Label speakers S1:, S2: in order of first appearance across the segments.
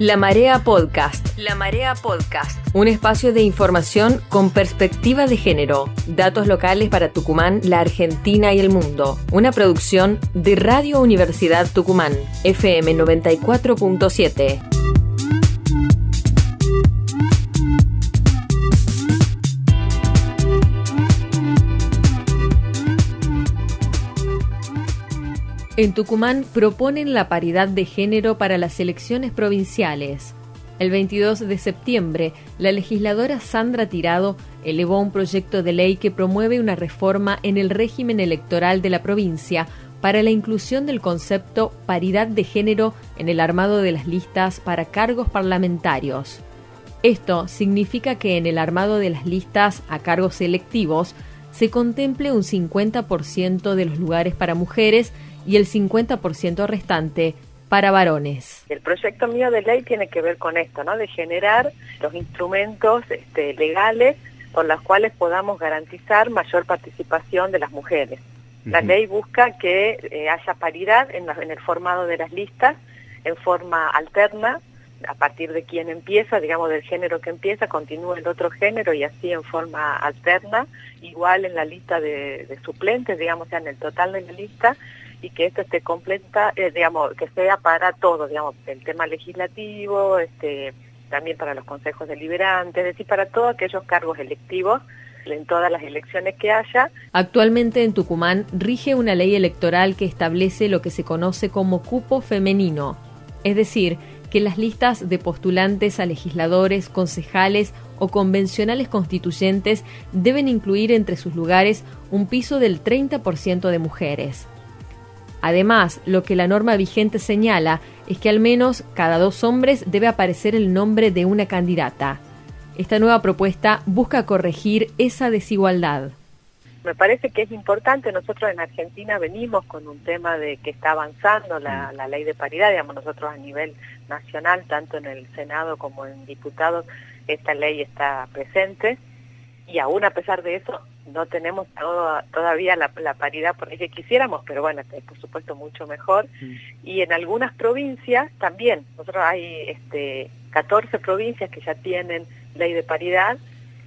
S1: La Marea Podcast. La Marea Podcast. Un espacio de información con perspectiva de género. Datos locales para Tucumán, la Argentina y el mundo. Una producción de Radio Universidad Tucumán. FM 94.7. En Tucumán proponen la paridad de género para las elecciones provinciales. El 22 de septiembre, la legisladora Sandra Tirado elevó un proyecto de ley que promueve una reforma en el régimen electoral de la provincia para la inclusión del concepto paridad de género en el armado de las listas para cargos parlamentarios. Esto significa que en el armado de las listas a cargos electivos se contemple un 50% de los lugares para mujeres y el 50% restante para varones.
S2: El proyecto mío de ley tiene que ver con esto, ¿no? De generar los instrumentos este, legales por los cuales podamos garantizar mayor participación de las mujeres. La ley busca que eh, haya paridad en, en, el formado de las listas en forma alterna, a partir de quien empieza, digamos del género que empieza, continúa el otro género y así en forma alterna, igual en la lista de, de suplentes, digamos, en el total de la lista, y que esto esté completa, eh, digamos, que sea para todo, digamos, el tema legislativo, este, también para los consejos deliberantes, es decir, para todos aquellos cargos electivos en todas las elecciones que haya.
S1: Actualmente en Tucumán rige una ley electoral que establece lo que se conoce como cupo femenino, es decir, que las listas de postulantes a legisladores, concejales o convencionales constituyentes deben incluir entre sus lugares un piso del 30% de mujeres. Además, lo que la norma vigente señala es que al menos cada dos hombres debe aparecer el nombre de una candidata. Esta nueva propuesta busca corregir esa desigualdad.
S2: Me parece que es importante, nosotros en Argentina venimos con un tema de que está avanzando la, la ley de paridad, digamos nosotros a nivel nacional, tanto en el Senado como en diputados, esta ley está presente y aún a pesar de eso no tenemos todavía la, paridad por ahí que quisiéramos, pero bueno, es por supuesto mucho mejor. Mm. Y en algunas provincias también, nosotros hay este, 14 provincias que ya tienen ley de paridad,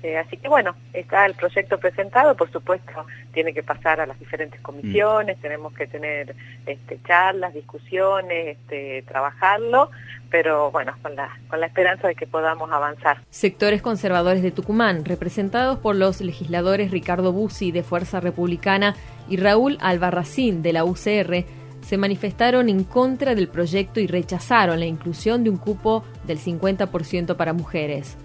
S2: eh, así que bueno, está el proyecto presentado, por supuesto tiene que pasar a las diferentes mm. comisiones, tenemos que tener este, charlas, discusiones, este, trabajarlo, pero bueno, con la, con la esperanza de que podamos avanzar.
S1: Sectores conservadores de Tucumán, representados por los legisladores Ricardo Bussi de Fuerza Republicana y Raúl Albarracín de la UCR, se manifestaron en contra del proyecto y rechazaron la inclusión de un cupo del 50% para mujeres.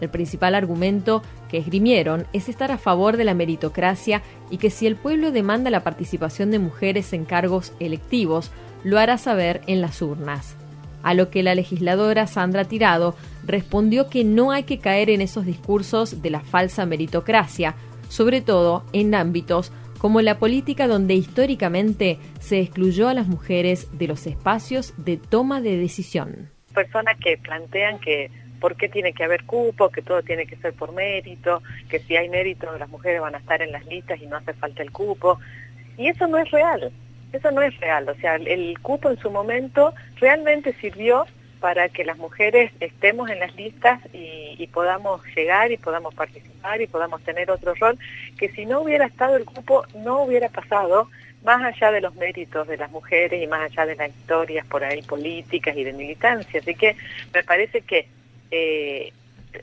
S1: El principal argumento que esgrimieron es estar a favor de la meritocracia y que si el pueblo demanda la participación de mujeres en cargos electivos, lo hará saber en las urnas. A lo que la legisladora Sandra Tirado respondió que no hay que caer en esos discursos de la falsa meritocracia, sobre todo en ámbitos como la política donde históricamente se excluyó a las mujeres de los espacios de toma de decisión.
S2: Personas que plantean que por qué tiene que haber cupo, que todo tiene que ser por mérito, que si hay mérito las mujeres van a estar en las listas y no hace falta el cupo. Y eso no es real, eso no es real. O sea, el, cupo en su momento realmente sirvió para que las mujeres estemos en las listas y, podamos llegar y podamos participar y podamos tener otro rol, que si no hubiera estado el cupo no hubiera pasado, más allá de los méritos de las mujeres y más allá de las historias por ahí políticas y de militancia. Así que me parece que eh,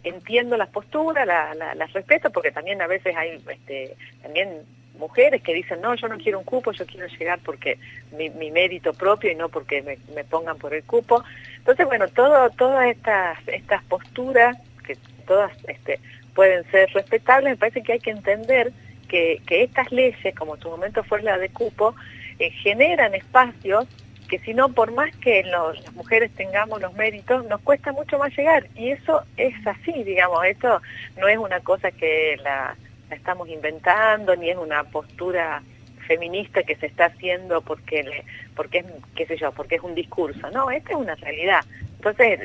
S2: entiendo las posturas, las respeto, porque también a veces hay este, también mujeres que dicen, no, yo no quiero un cupo, yo quiero llegar porque mi, mérito propio y no porque me, pongan por el cupo. Entonces, bueno, todo, todas estas, estas posturas, que todas este, pueden ser respetables, me parece que hay que entender que, que estas leyes, como en su momento fue la de cupo, eh, generan espacios que si no, por más que las mujeres tengamos los méritos, nos cuesta mucho más llegar. Y eso es así, digamos, esto no es una cosa que la, estamos inventando, ni es una postura feminista que se está haciendo porque, porque es, qué sé yo, porque es un discurso. No, esta es una realidad. Entonces,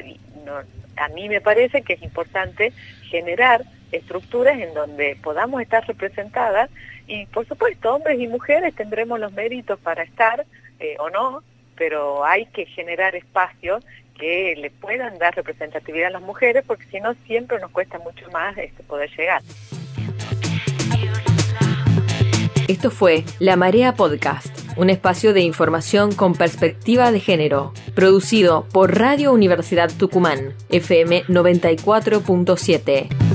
S2: a mí me parece que es importante generar estructuras en donde podamos estar representadas y por supuesto hombres y mujeres tendremos los méritos para estar eh, o no pero hay que generar espacios que le puedan dar representatividad a las mujeres, porque si no siempre nos cuesta mucho más este, poder llegar.
S1: Esto fue La Marea Podcast, un espacio de información con perspectiva de género, producido por Radio Universidad Tucumán, FM 94.7.